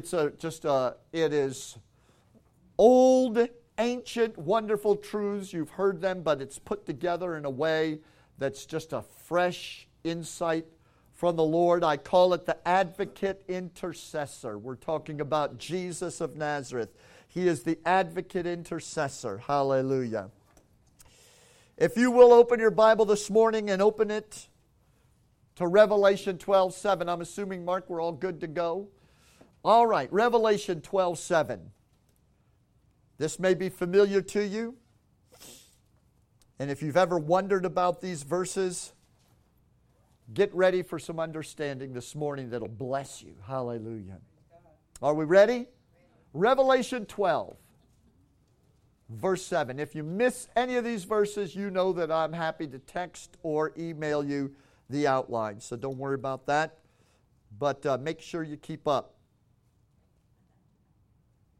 It's a, just a, it is old, ancient, wonderful truths. You've heard them, but it's put together in a way that's just a fresh insight from the Lord. I call it the advocate intercessor. We're talking about Jesus of Nazareth. He is the advocate intercessor. Hallelujah. If you will open your Bible this morning and open it to Revelation 12 7. I'm assuming, Mark, we're all good to go. All right, Revelation 12 7. This may be familiar to you. And if you've ever wondered about these verses, get ready for some understanding this morning that'll bless you. Hallelujah. Are we ready? Revelation 12, verse 7. If you miss any of these verses, you know that I'm happy to text or email you the outline, so don't worry about that. But uh, make sure you keep up.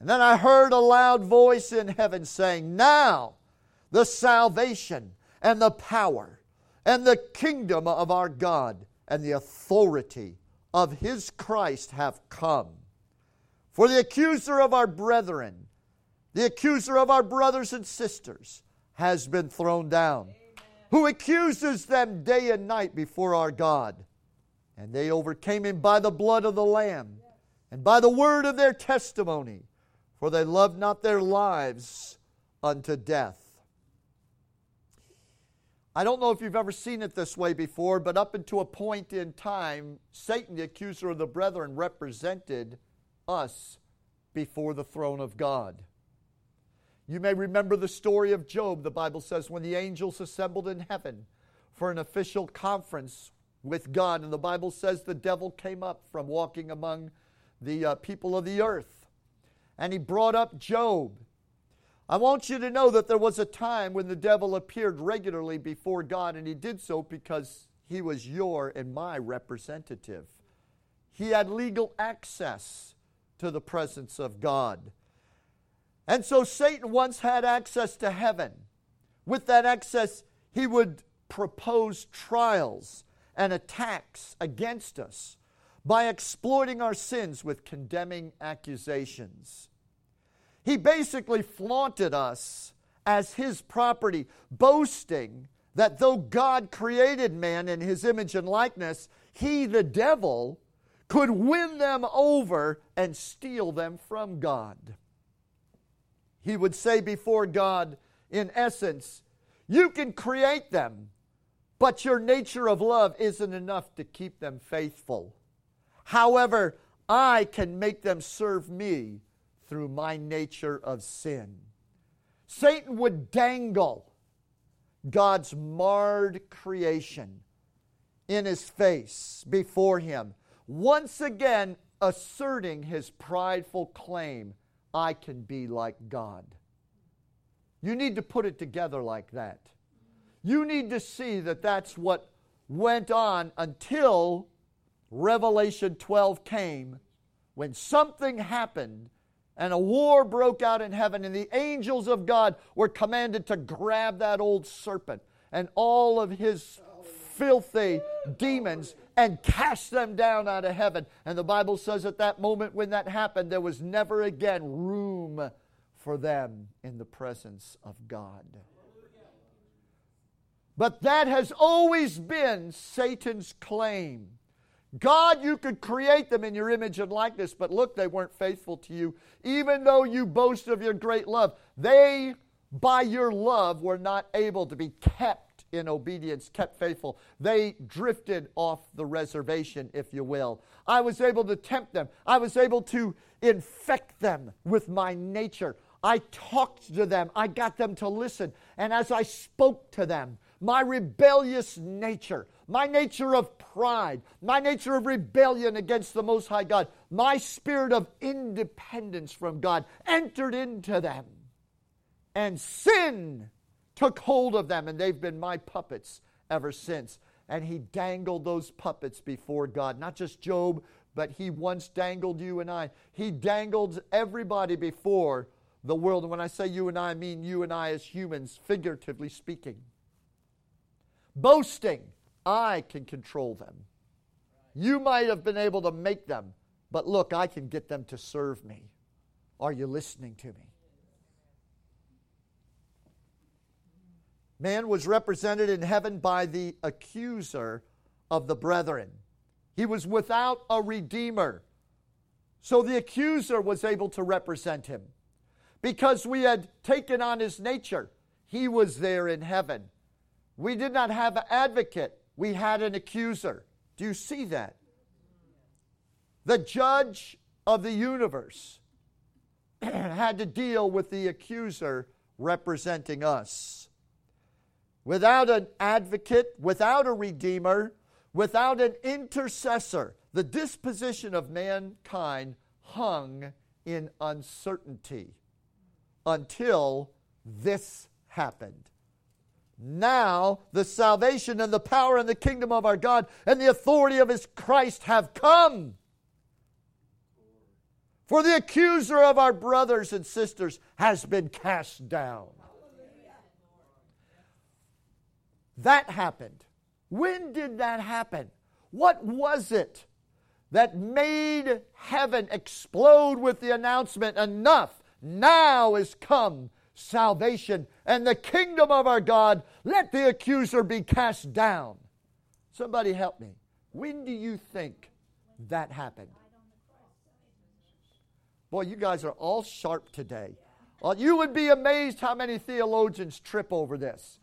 And then I heard a loud voice in heaven saying, Now the salvation and the power and the kingdom of our God and the authority of his Christ have come. For the accuser of our brethren, the accuser of our brothers and sisters, has been thrown down, Amen. who accuses them day and night before our God. And they overcame him by the blood of the Lamb and by the word of their testimony for they loved not their lives unto death. I don't know if you've ever seen it this way before, but up until a point in time, Satan, the accuser of the brethren, represented us before the throne of God. You may remember the story of Job. The Bible says when the angels assembled in heaven for an official conference with God, and the Bible says the devil came up from walking among the uh, people of the earth and he brought up Job. I want you to know that there was a time when the devil appeared regularly before God, and he did so because he was your and my representative. He had legal access to the presence of God. And so Satan once had access to heaven. With that access, he would propose trials and attacks against us by exploiting our sins with condemning accusations. He basically flaunted us as his property, boasting that though God created man in his image and likeness, he, the devil, could win them over and steal them from God. He would say before God, in essence, You can create them, but your nature of love isn't enough to keep them faithful. However, I can make them serve me through my nature of sin. Satan would dangle God's marred creation in his face before him, once again asserting his prideful claim I can be like God. You need to put it together like that. You need to see that that's what went on until Revelation 12 came when something happened and a war broke out in heaven, and the angels of God were commanded to grab that old serpent and all of his filthy demons and cast them down out of heaven. And the Bible says at that moment when that happened, there was never again room for them in the presence of God. But that has always been Satan's claim God, you could create them in your image and likeness, but look, they weren't faithful to you. Even though you boast of your great love, they, by your love, were not able to be kept in obedience, kept faithful. They drifted off the reservation, if you will. I was able to tempt them, I was able to infect them with my nature. I talked to them, I got them to listen. And as I spoke to them, my rebellious nature, my nature of pride, my nature of rebellion against the Most High God, my spirit of independence from God entered into them. And sin took hold of them, and they've been my puppets ever since. And he dangled those puppets before God, not just Job, but he once dangled you and I. He dangled everybody before the world. And when I say you and I, I mean you and I as humans, figuratively speaking. Boasting, I can control them. You might have been able to make them, but look, I can get them to serve me. Are you listening to me? Man was represented in heaven by the accuser of the brethren. He was without a redeemer. So the accuser was able to represent him. Because we had taken on his nature, he was there in heaven. We did not have an advocate, we had an accuser. Do you see that? The judge of the universe had to deal with the accuser representing us. Without an advocate, without a redeemer, without an intercessor, the disposition of mankind hung in uncertainty until this happened. Now, the salvation and the power and the kingdom of our God and the authority of his Christ have come. For the accuser of our brothers and sisters has been cast down. That happened. When did that happen? What was it that made heaven explode with the announcement enough? Now is come salvation and the kingdom of our God. Let the accuser be cast down. Somebody help me. When do you think that happened? Boy, you guys are all sharp today. Well, you would be amazed how many theologians trip over this.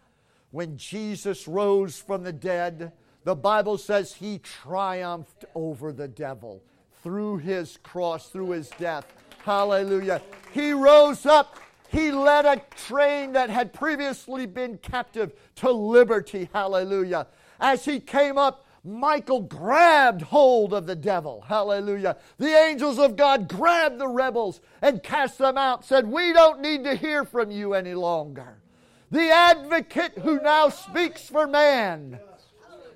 When Jesus rose from the dead, the Bible says he triumphed over the devil through his cross, through his death. Hallelujah. He rose up. He led a train that had previously been captive to liberty. Hallelujah. As he came up, Michael grabbed hold of the devil. Hallelujah. The angels of God grabbed the rebels and cast them out, said, We don't need to hear from you any longer. The advocate who now speaks for man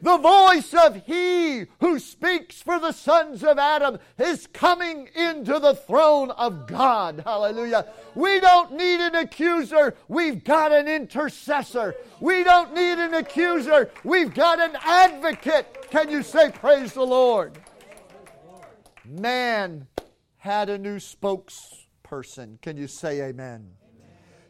the voice of He who speaks for the sons of Adam is coming into the throne of God. Hallelujah. We don't need an accuser, we've got an intercessor. We don't need an accuser, we've got an advocate. Can you say, Praise the Lord? Man had a new spokesperson. Can you say, Amen?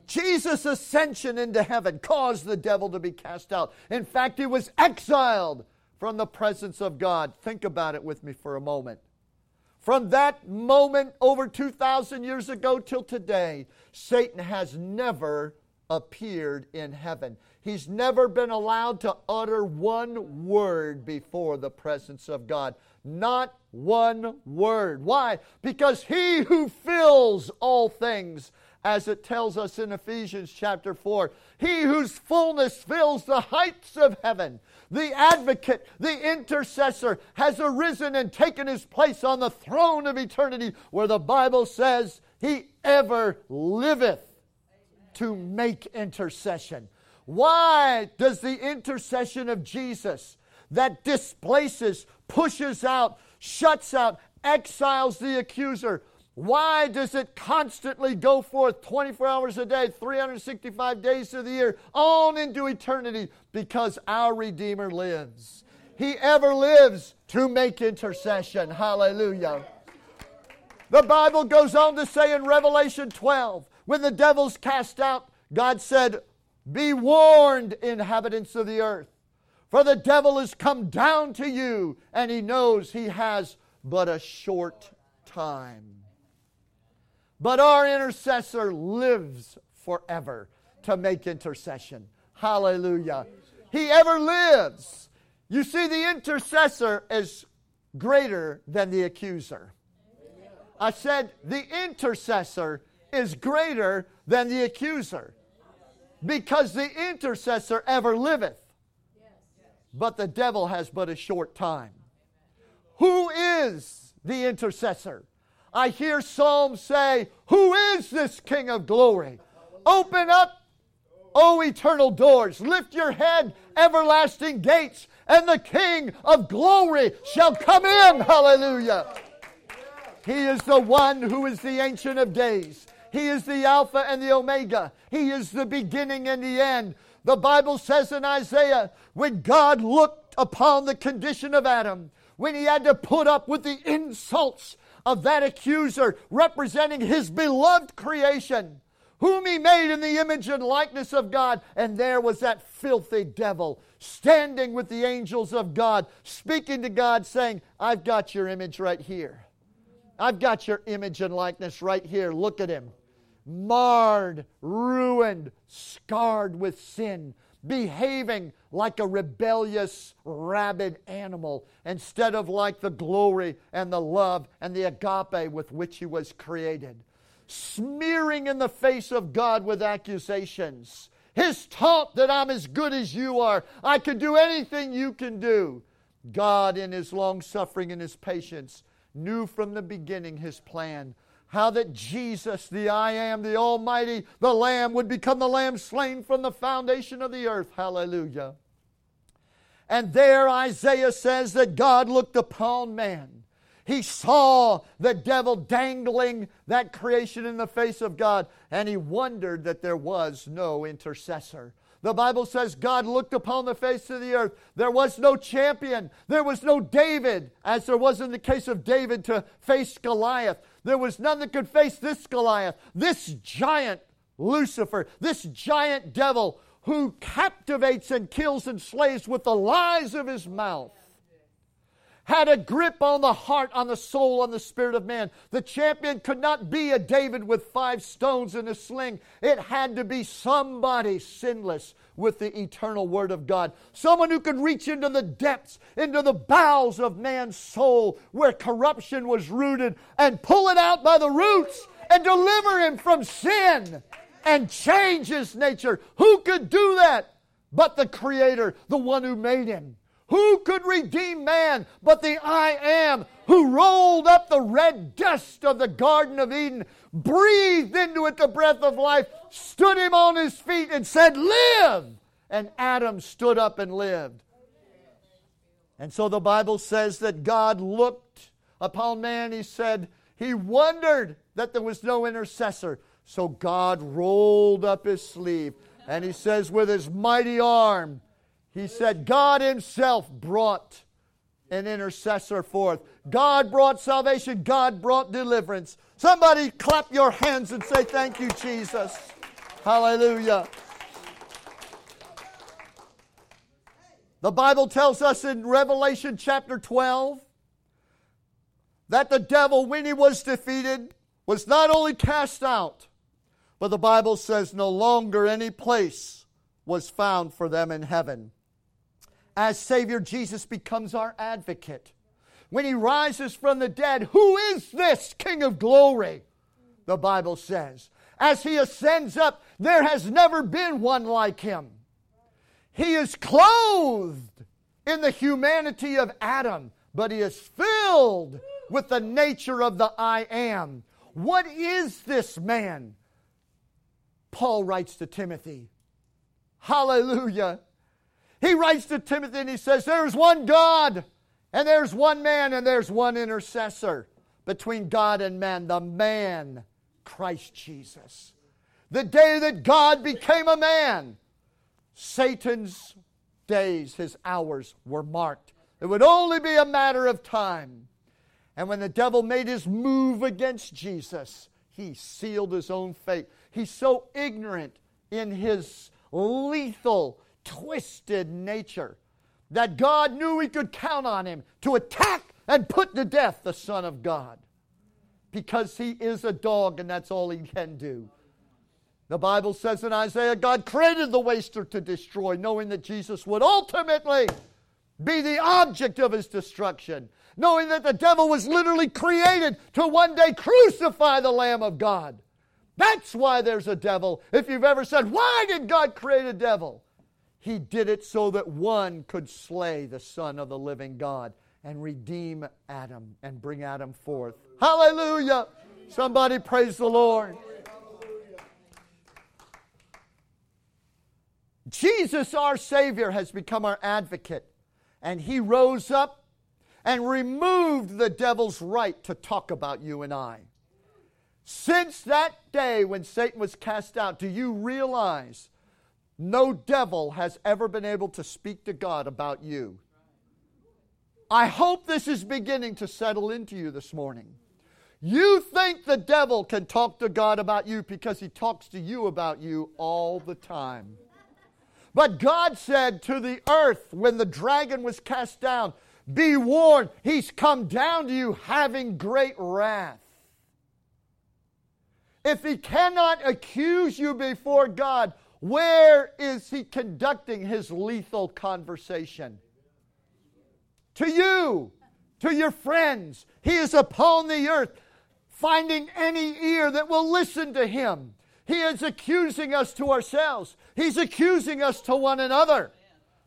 Jesus' ascension into heaven caused the devil to be cast out. In fact, he was exiled from the presence of God. Think about it with me for a moment. From that moment over 2,000 years ago till today, Satan has never appeared in heaven. He's never been allowed to utter one word before the presence of God. Not one word. Why? Because he who fills all things as it tells us in Ephesians chapter 4. He whose fullness fills the heights of heaven, the advocate, the intercessor, has arisen and taken his place on the throne of eternity, where the Bible says he ever liveth to make intercession. Why does the intercession of Jesus that displaces, pushes out, shuts out, exiles the accuser, why does it constantly go forth 24 hours a day, 365 days of the year, on into eternity? Because our Redeemer lives. He ever lives to make intercession. Hallelujah. The Bible goes on to say in Revelation 12, when the devil's cast out, God said, Be warned, inhabitants of the earth, for the devil has come down to you, and he knows he has but a short time. But our intercessor lives forever to make intercession. Hallelujah. He ever lives. You see, the intercessor is greater than the accuser. I said the intercessor is greater than the accuser because the intercessor ever liveth. but the devil has but a short time. Who is the intercessor? I hear Psalms say, Who is this King of glory? Open up, O eternal doors. Lift your head, everlasting gates, and the King of glory shall come in. Hallelujah. He is the one who is the Ancient of Days. He is the Alpha and the Omega. He is the beginning and the end. The Bible says in Isaiah, when God looked upon the condition of Adam, when he had to put up with the insults of that accuser representing his beloved creation, whom he made in the image and likeness of God. And there was that filthy devil standing with the angels of God, speaking to God, saying, I've got your image right here. I've got your image and likeness right here. Look at him. Marred, ruined, scarred with sin, behaving like a rebellious, rabid animal instead of like the glory and the love and the agape with which he was created. Smearing in the face of God with accusations. His taunt that I'm as good as you are, I can do anything you can do. God, in his long suffering and his patience, knew from the beginning his plan how that Jesus, the I am, the Almighty, the Lamb, would become the Lamb slain from the foundation of the earth. Hallelujah. And there Isaiah says that God looked upon man. He saw the devil dangling that creation in the face of God, and he wondered that there was no intercessor. The Bible says God looked upon the face of the earth. There was no champion. There was no David, as there was in the case of David to face Goliath. There was none that could face this Goliath, this giant Lucifer, this giant devil who captivates and kills and slays with the lies of his mouth had a grip on the heart, on the soul, on the spirit of man. The champion could not be a David with five stones in a sling. It had to be somebody sinless with the eternal Word of God. Someone who could reach into the depths, into the bowels of man's soul where corruption was rooted and pull it out by the roots and deliver him from sin and change his nature. Who could do that but the Creator, the one who made him? Who could redeem man but the I am who rolled up the red dust of the Garden of Eden, breathed into it the breath of life, stood him on his feet, and said, Live! And Adam stood up and lived. And so the Bible says that God looked upon man, he said, he wondered that there was no intercessor. So God rolled up his sleeve and he says, with his mighty arm, he said, God Himself brought an intercessor forth. God brought salvation. God brought deliverance. Somebody clap your hands and say, Thank you, Jesus. Hallelujah. The Bible tells us in Revelation chapter 12 that the devil, when he was defeated, was not only cast out, but the Bible says no longer any place was found for them in heaven as Savior, Jesus becomes our advocate. When he rises from the dead, who is this King of glory? The Bible says. As he ascends up, there has never been one like him. He is clothed in the humanity of Adam, but he is filled with the nature of the I am. What is this man? Paul writes to Timothy. Hallelujah. He writes to Timothy and he says, There's one God, and there's one man, and there's one intercessor between God and man, the man, Christ Jesus. The day that God became a man, Satan's days, his hours were marked. It would only be a matter of time. And when the devil made his move against Jesus, he sealed his own fate. He's so ignorant in his lethal twisted nature that God knew he could count on him to attack and put to death the Son of God because he is a dog and that's all he can do. The Bible says in Isaiah, God created the waster to destroy, knowing that Jesus would ultimately be the object of his destruction, knowing that the devil was literally created to one day crucify the Lamb of God. That's why there's a devil. If you've ever said, Why did God create a devil? He did it so that one could slay the Son of the living God and redeem Adam and bring Adam forth. Hallelujah! Somebody praise the Lord. Jesus, our Savior, has become our advocate, and He rose up and removed the devil's right to talk about you and I. Since that day when Satan was cast out, do you realize no devil has ever been able to speak to God about you? I hope this is beginning to settle into you this morning. You think the devil can talk to God about you because he talks to you about you all the time. But God said to the earth when the dragon was cast down, Be warned, he's come down to you having great wrath. If he cannot accuse you before God, where is he conducting his lethal conversation? To you, to your friends. He is upon the earth, finding any ear that will listen to him. He is accusing us to ourselves. He's accusing us to one another.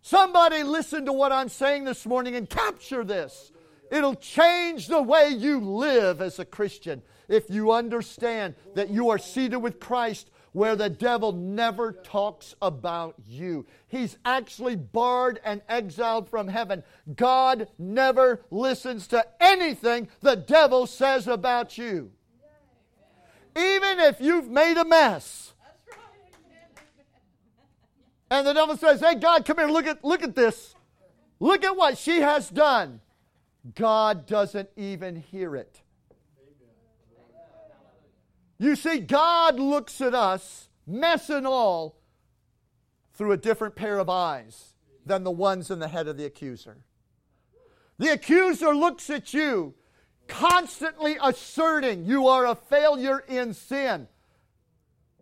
Somebody listen to what I'm saying this morning and capture this. It'll change the way you live as a Christian if you understand that you are seated with Christ where the devil never talks about you. He's actually barred and exiled from heaven. God never listens to anything the devil says about you. Even if you've made a mess. And the devil says, Hey, God, come here, look at, look at this. Look at what she has done. God doesn't even hear it. You see, God looks at us, mess and all, through a different pair of eyes than the ones in the head of the accuser. The accuser looks at you constantly asserting you are a failure in sin.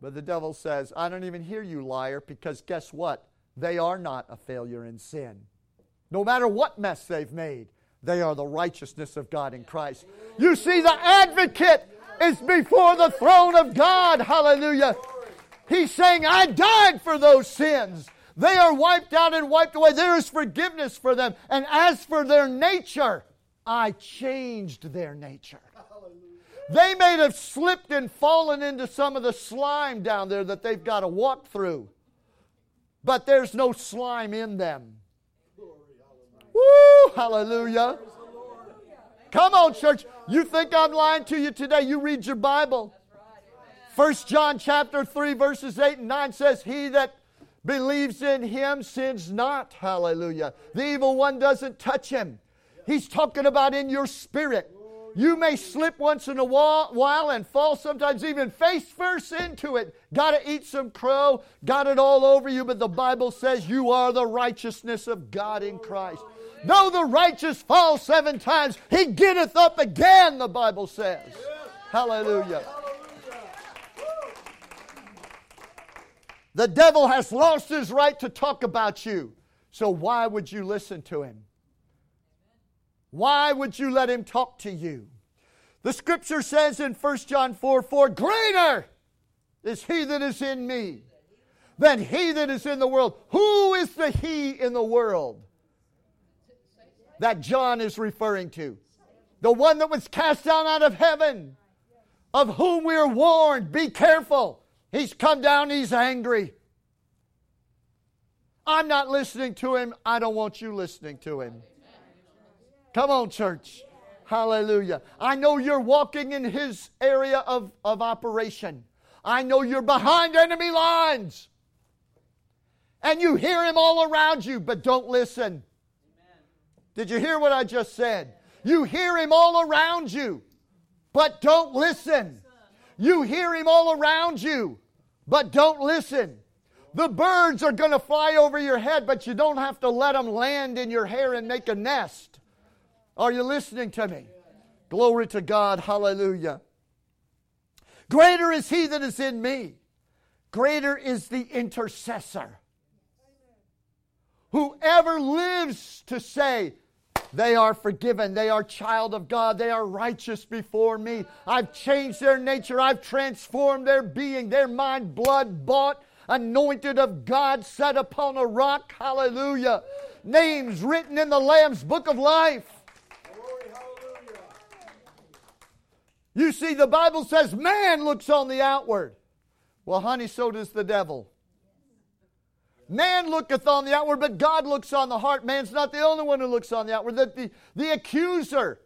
But the devil says, I don't even hear you, liar, because guess what? They are not a failure in sin. No matter what mess they've made, they are the righteousness of God in Christ. You see, the advocate is before the throne of God. Hallelujah. He's saying, I died for those sins. They are wiped out and wiped away. There is forgiveness for them. And as for their nature, I changed their nature. They may have slipped and fallen into some of the slime down there that they've got to walk through, but there's no slime in them. Woo! Hallelujah. Come on, church. You think I'm lying to you today? You read your Bible. First John chapter 3, verses 8 and 9 says, He that believes in him sins not. Hallelujah. The evil one doesn't touch him. He's talking about in your spirit. You may slip once in a while and fall sometimes even face first into it. Got to eat some crow, got it all over you, but the Bible says you are the righteousness of God in Christ. Though the righteous fall seven times, he getteth up again, the Bible says. Hallelujah. The devil has lost his right to talk about you. So why would you listen to him? Why would you let him talk to you? The scripture says in 1 John 4 4, Greater is he that is in me than he that is in the world. Who is the he in the world? That John is referring to. The one that was cast down out of heaven, of whom we are warned. Be careful. He's come down, he's angry. I'm not listening to him. I don't want you listening to him. Come on, church. Hallelujah. I know you're walking in his area of, of operation. I know you're behind enemy lines. And you hear him all around you, but don't listen. Did you hear what I just said? You hear him all around you, but don't listen. You hear him all around you, but don't listen. The birds are going to fly over your head, but you don't have to let them land in your hair and make a nest. Are you listening to me? Glory to God. Hallelujah. Greater is he that is in me. Greater is the intercessor. Whoever lives to say, they are forgiven. They are child of God. They are righteous before me. I've changed their nature. I've transformed their being, their mind, blood bought. anointed of God, set upon a rock. Hallelujah. Names written in the Lamb's book of life. You see, the Bible says man looks on the outward. Well, honey, so does the devil. Man looketh on the outward, but God looks on the heart. Man's not the only one who looks on the outward. The, the, the accuser.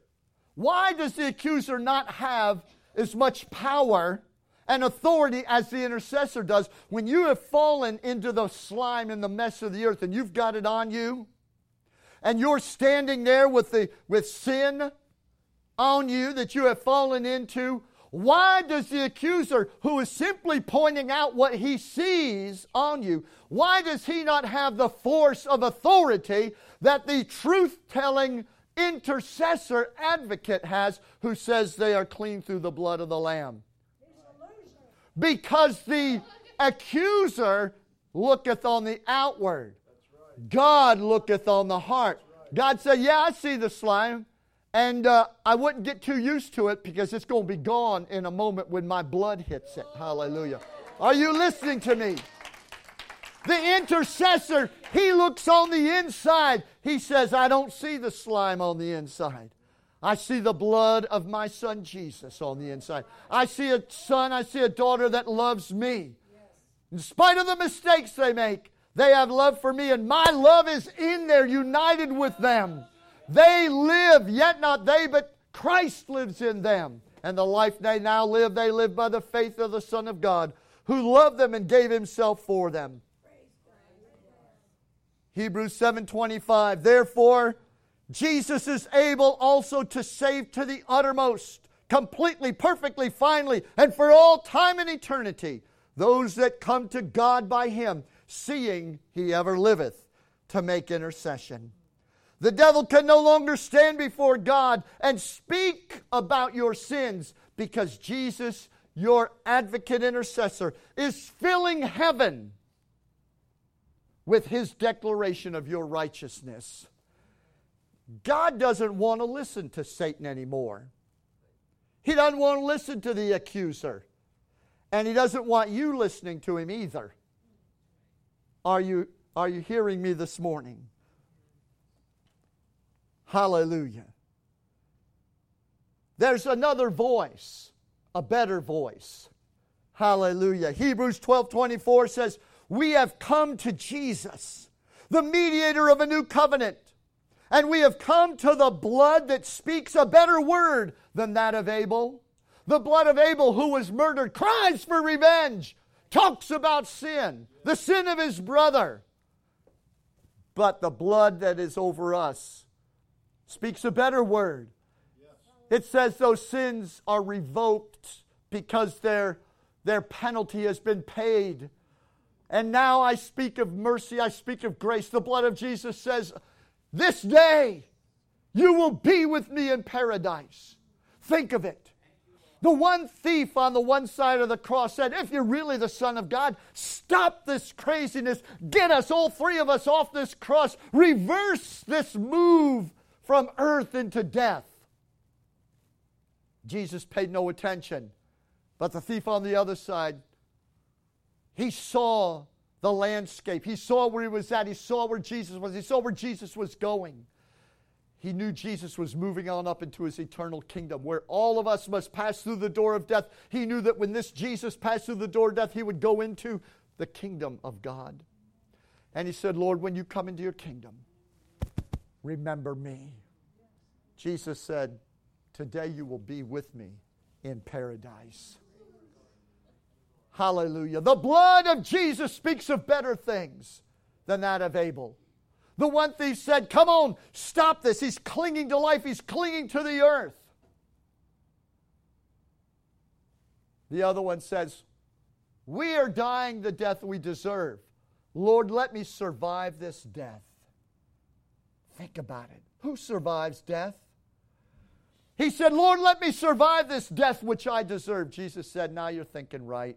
Why does the accuser not have as much power and authority as the intercessor does? When you have fallen into the slime and the mess of the earth and you've got it on you, and you're standing there with, the, with sin on you that you have fallen into, why does the accuser, who is simply pointing out what he sees on you, why does he not have the force of authority that the truth telling intercessor advocate has who says they are clean through the blood of the Lamb? Because the accuser looketh on the outward, God looketh on the heart. God said, Yeah, I see the slime. And uh, I wouldn't get too used to it because it's going to be gone in a moment when my blood hits it. Hallelujah. Are you listening to me? The intercessor, he looks on the inside. He says, I don't see the slime on the inside. I see the blood of my son Jesus on the inside. I see a son, I see a daughter that loves me. In spite of the mistakes they make, they have love for me, and my love is in there, united with them. They live, yet not they, but Christ lives in them. And the life they now live, they live by the faith of the Son of God, who loved them and gave himself for them. Hebrews 7:25 Therefore Jesus is able also to save to the uttermost completely perfectly finally and for all time and eternity those that come to God by him seeing he ever liveth to make intercession the devil can no longer stand before God and speak about your sins because Jesus, your advocate intercessor, is filling heaven with his declaration of your righteousness. God doesn't want to listen to Satan anymore. He doesn't want to listen to the accuser. And he doesn't want you listening to him either. Are you, are you hearing me this morning? Hallelujah. There's another voice, a better voice. Hallelujah. Hebrews 12 24 says, We have come to Jesus, the mediator of a new covenant, and we have come to the blood that speaks a better word than that of Abel. The blood of Abel, who was murdered, cries for revenge, talks about sin, the sin of his brother. But the blood that is over us speaks a better word. It says those sins are revoked because their, their penalty has been paid. And now I speak of mercy, I speak of grace. The blood of Jesus says, This day you will be with me in paradise. Think of it. The one thief on the one side of the cross said, If you're really the Son of God, stop this craziness. Get us, all three of us, off this cross. Reverse this move from earth into death. Jesus paid no attention. But the thief on the other side, he saw the landscape. He saw where he was at. He saw where Jesus was. He saw where Jesus was going. He knew Jesus was moving on up into his eternal kingdom where all of us must pass through the door of death. He knew that when this Jesus passed through the door of death, he would go into the kingdom of God. And he said, Lord, when you come into your kingdom, remember me. Jesus said, Today you will be with me in paradise. Hallelujah. The blood of Jesus speaks of better things than that of Abel. The one thief said, Come on, stop this. He's clinging to life, he's clinging to the earth. The other one says, We are dying the death we deserve. Lord, let me survive this death. Think about it. Who survives death? He said, Lord, let me survive this death which I deserve. Jesus said, Now you're thinking right.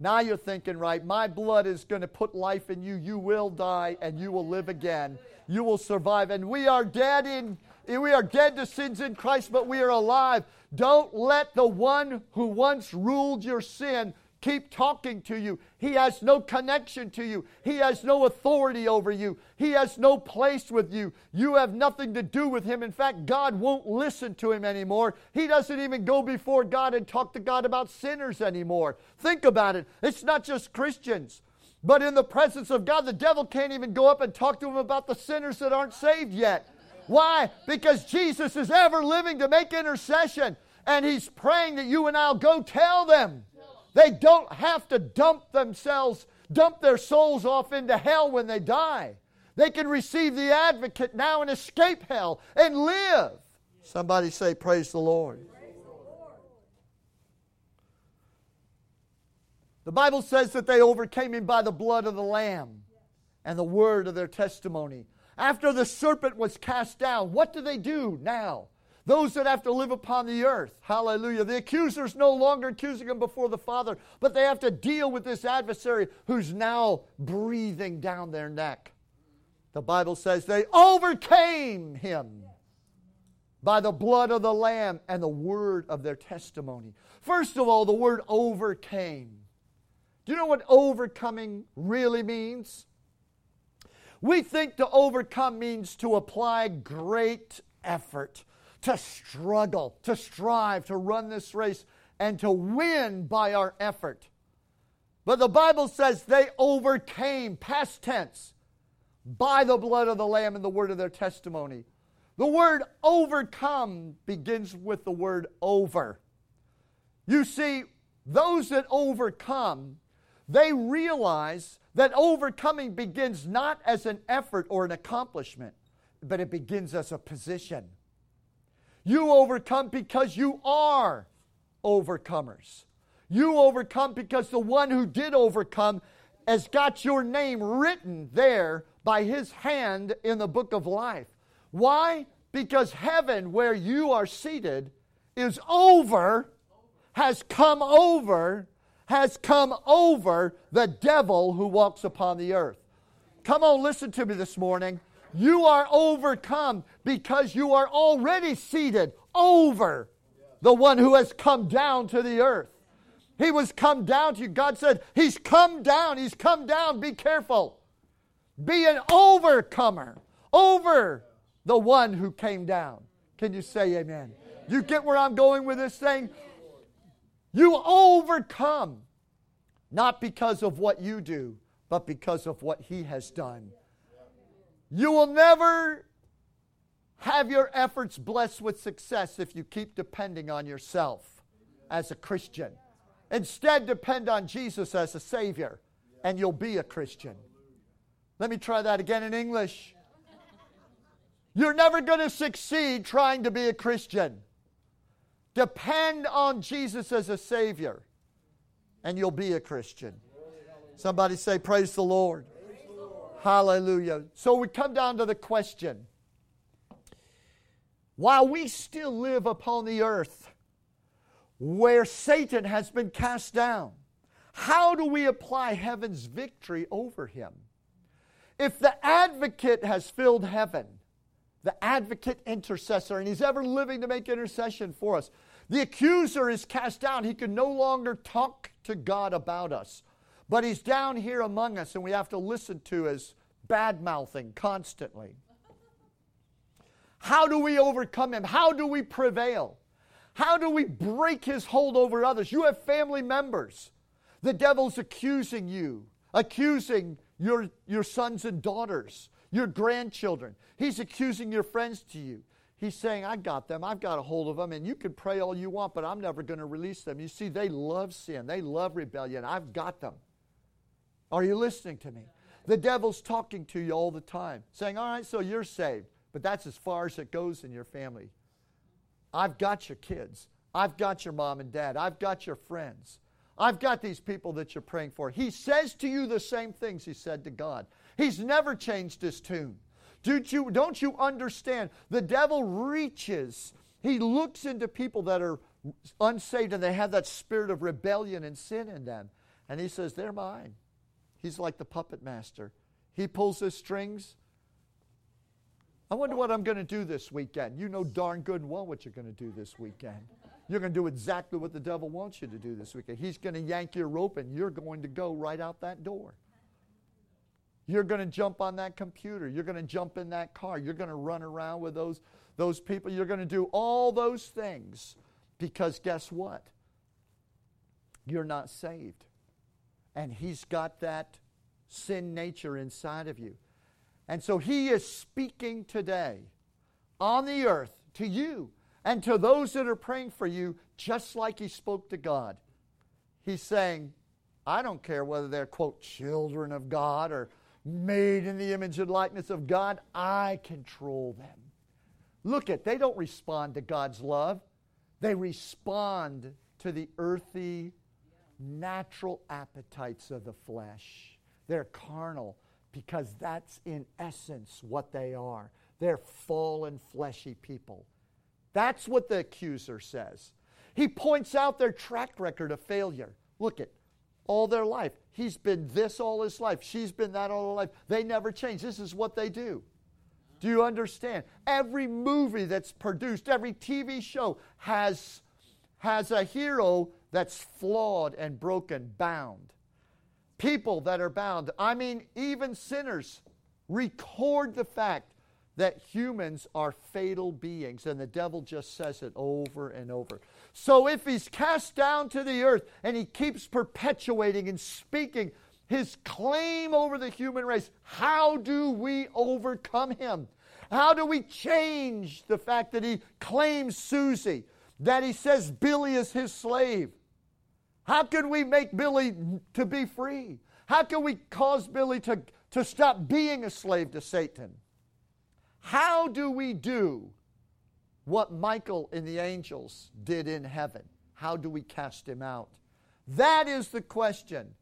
Now you're thinking right. My blood is going to put life in you. You will die and you will live again. You will survive. And we are dead in we are dead to sins in Christ, but we are alive. Don't let the one who once ruled your sin keep talking to you. He has no connection to you. He has no authority over you. He has no place with you. You have nothing to do with him. In fact, God won't listen to him anymore. He doesn't even go before God and talk to God about sinners anymore. Think about it. It's not just Christians. But in the presence of God, the devil can't even go up and talk to him about the sinners that aren't saved yet. Why? Because Jesus is ever living to make intercession. And he's praying that you and I'll go tell them. They don't have to dump themselves, dump their souls off into hell when they die. They can receive the advocate now and escape hell and live. Somebody say, Praise the Lord. The Bible says that they overcame him by the blood of the Lamb and the word of their testimony. After the serpent was cast down, what do they do now? Those that have to live upon the earth. Hallelujah. The accuser's no longer accusing them before the Father, but they have to deal with this adversary who's now breathing down their neck. The Bible says they overcame him by the blood of the Lamb and the word of their testimony. First of all, the word overcame. Do you know what overcoming really means? We think to overcome means to apply great effort, to struggle, to strive, to run this race, and to win by our effort. But the Bible says they overcame, past tense, by the blood of the Lamb and the word of their testimony. The word overcome begins with the word over. You see, those that overcome they realize that overcoming begins not as an effort or an accomplishment, but it begins as a position. You overcome because you are overcomers. You overcome because the one who did overcome has got your name written there by his hand in the book of life. Why? Because heaven, where you are seated, is over, has come over has come over the devil who walks upon the earth. Come on, listen to me this morning. You are overcome because you are already seated over the one who has come down to the earth. He was come down to you. God said, He's come down. He's come down. Be careful. Be an overcomer over the one who came down. Can you say amen? You get where I'm going with this thing? You overcome not because of what you do, but because of what He has done. You will never have your efforts blessed with success if you keep depending on yourself as a Christian. Instead, depend on Jesus as a Savior, and you'll be a Christian. Let me try that again in English. You're never going to succeed trying to be a Christian. Depend on Jesus as a Savior, and you'll be a Christian. Somebody say, Praise the Lord. Hallelujah. So we come down to the question while we still live upon the earth where Satan has been cast down, how do we apply heaven's victory over him? If the advocate has filled heaven, the advocate intercessor, and he's ever living to make intercession for us, the accuser is cast down. He can no longer talk to God about us. But he's down here among us, and we have to listen to his bad mouthing constantly. How do we overcome him? How do we prevail? How do we break his hold over others? You have family members. The devil's accusing you, accusing your, your sons and daughters, your grandchildren. He's accusing your friends to you. He's saying, I got them. I've got a hold of them, and you can pray all you want, but I'm never going to release them. You see, they love sin, they love rebellion. I've got them. Are you listening to me? The devil's talking to you all the time, saying, All right, so you're saved, but that's as far as it goes in your family. I've got your kids. I've got your mom and dad. I've got your friends. I've got these people that you're praying for. He says to you the same things he said to God. He's never changed his tune. Don't you, don't you understand? The devil reaches, he looks into people that are unsaved and they have that spirit of rebellion and sin in them. And he says, They're mine. He's like the puppet master. He pulls the strings. I wonder what I'm going to do this weekend. You know darn good and well what you're going to do this weekend. You're going to do exactly what the devil wants you to do this weekend. He's going to yank your rope and you're going to go right out that door. You're going to jump on that computer. You're going to jump in that car. You're going to run around with those, those people. You're going to do all those things because guess what? You're not saved. And He's got that sin nature inside of you. And so He is speaking today on the earth to you and to those that are praying for you, just like He spoke to God. He's saying, I don't care whether they're, quote, children of God or made in the image and likeness of God, I control them. Look at, they don't respond to God's love. They respond to the earthy, natural appetites of the flesh. They're carnal because that's in essence what they are. They're fallen, fleshy people. That's what the accuser says. He points out their track record of failure. Look at all their life. He's been this all his life. She's been that all her life. They never change. This is what they do. Do you understand? Every movie that's produced, every TV show has, has a hero that's flawed and broken, bound. People that are bound. I mean, even sinners record the fact that humans are fatal beings, and the devil just says it over and over. So if he's cast down to the earth and he keeps perpetuating and speaking his claim over the human race, how do we overcome him? How do we change the fact that he claims Susie, that he says Billy is his slave? How can we make Billy to be free? How can we cause Billy to, to stop being a slave to Satan? How do we do what Michael and the angels did in heaven? How do we cast him out? That is the question.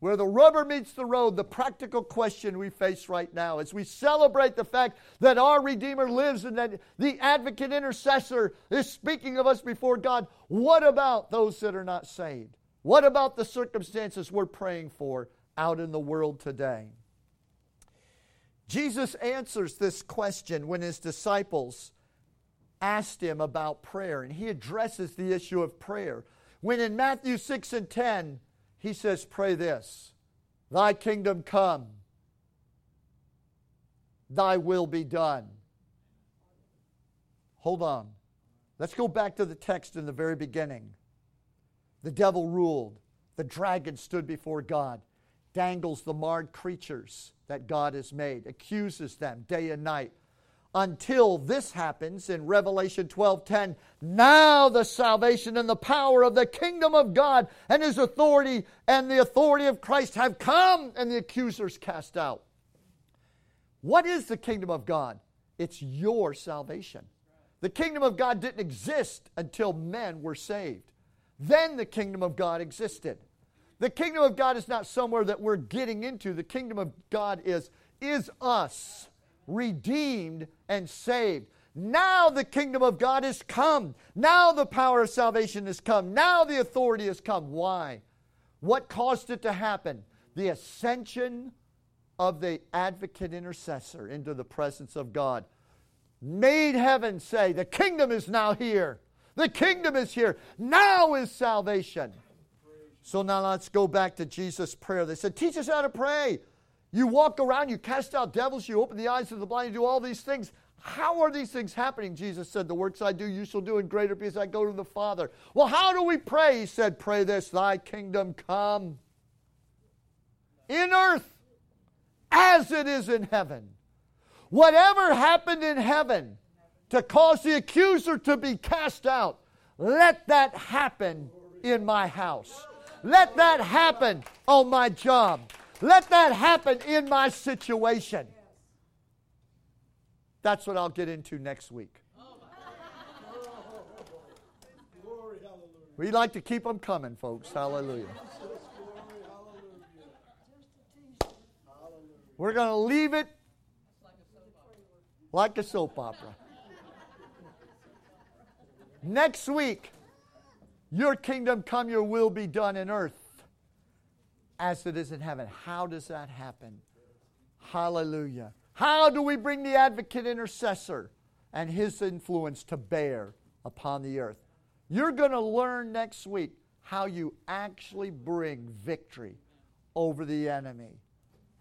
Where the rubber meets the road, the practical question we face right now as we celebrate the fact that our Redeemer lives and that the advocate intercessor is speaking of us before God. What about those that are not saved? What about the circumstances we're praying for out in the world today? Jesus answers this question when his disciples asked him about prayer, and he addresses the issue of prayer. When in Matthew 6 and 10, he says, Pray this Thy kingdom come, thy will be done. Hold on. Let's go back to the text in the very beginning. The devil ruled, the dragon stood before God, dangles the marred creatures that God has made, accuses them day and night. Until this happens in Revelation 12:10, now the salvation and the power of the kingdom of God and his authority and the authority of Christ have come and the accusers cast out. What is the kingdom of God? It's your salvation. The kingdom of God didn't exist until men were saved. Then the kingdom of God existed. The kingdom of God is not somewhere that we're getting into. The kingdom of God is, is us, redeemed and saved. Now the kingdom of God is come. Now the power of salvation has come. Now the authority has come. Why? What caused it to happen? The ascension of the advocate intercessor into the presence of God made heaven say, The kingdom is now here. The kingdom is here. Now is salvation. So now let's go back to Jesus' prayer. They said, Teach us how to pray. You walk around, you cast out devils, you open the eyes of the blind, you do all these things. How are these things happening? Jesus said, The works I do, you shall do in greater because I go to the Father. Well, how do we pray? He said, Pray this, Thy kingdom come in earth as it is in heaven. Whatever happened in heaven to cause the accuser to be cast out, let that happen in my house. Let that happen on my job. Let that happen in my situation. That's what I'll get into next week. We like to keep them coming, folks. Hallelujah. We're going to leave it like a soap opera. Next week, your kingdom come, your will be done in earth as it is in heaven. How does that happen? Hallelujah. How do we bring the advocate intercessor and his influence to bear upon the earth? You're going to learn next week how you actually bring victory over the enemy,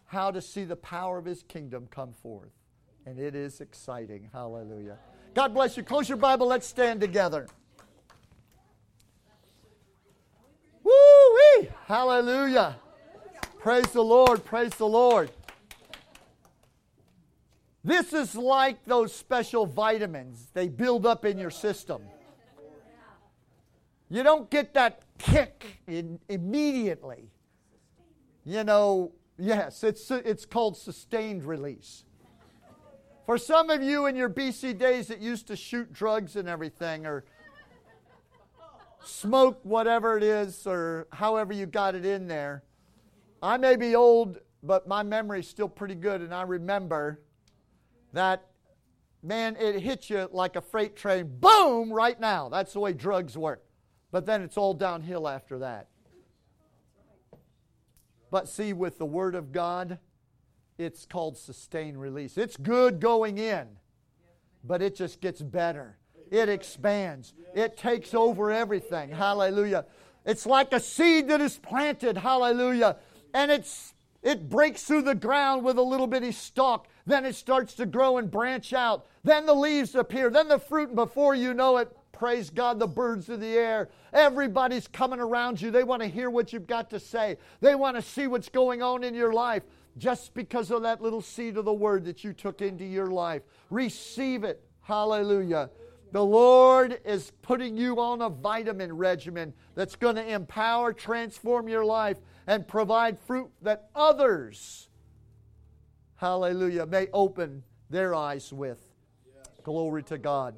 how to see the power of his kingdom come forth. And it is exciting. Hallelujah. God bless you. Close your Bible. Let's stand together. Woo-wee! Hallelujah. Praise the Lord. Praise the Lord. This is like those special vitamins they build up in your system. You don't get that kick in, immediately. You know, yes, it's, it's called sustained release. For some of you in your BC days that used to shoot drugs and everything, or smoke whatever it is, or however you got it in there, I may be old, but my memory's still pretty good, and I remember that, man, it hits you like a freight train, boom, right now. That's the way drugs work. But then it's all downhill after that. But see, with the Word of God, it's called sustained release. It's good going in, but it just gets better. It expands, it takes over everything. Hallelujah. It's like a seed that is planted. Hallelujah and it's it breaks through the ground with a little bitty stalk. Then it starts to grow and branch out. Then the leaves appear. Then the fruit, and before you know it, praise God, the birds of the air. Everybody's coming around you. They want to hear what you've got to say, they want to see what's going on in your life just because of that little seed of the word that you took into your life. Receive it. Hallelujah. The Lord is putting you on a vitamin regimen that's going to empower, transform your life, and provide fruit that others, hallelujah, may open their eyes with. Glory to God.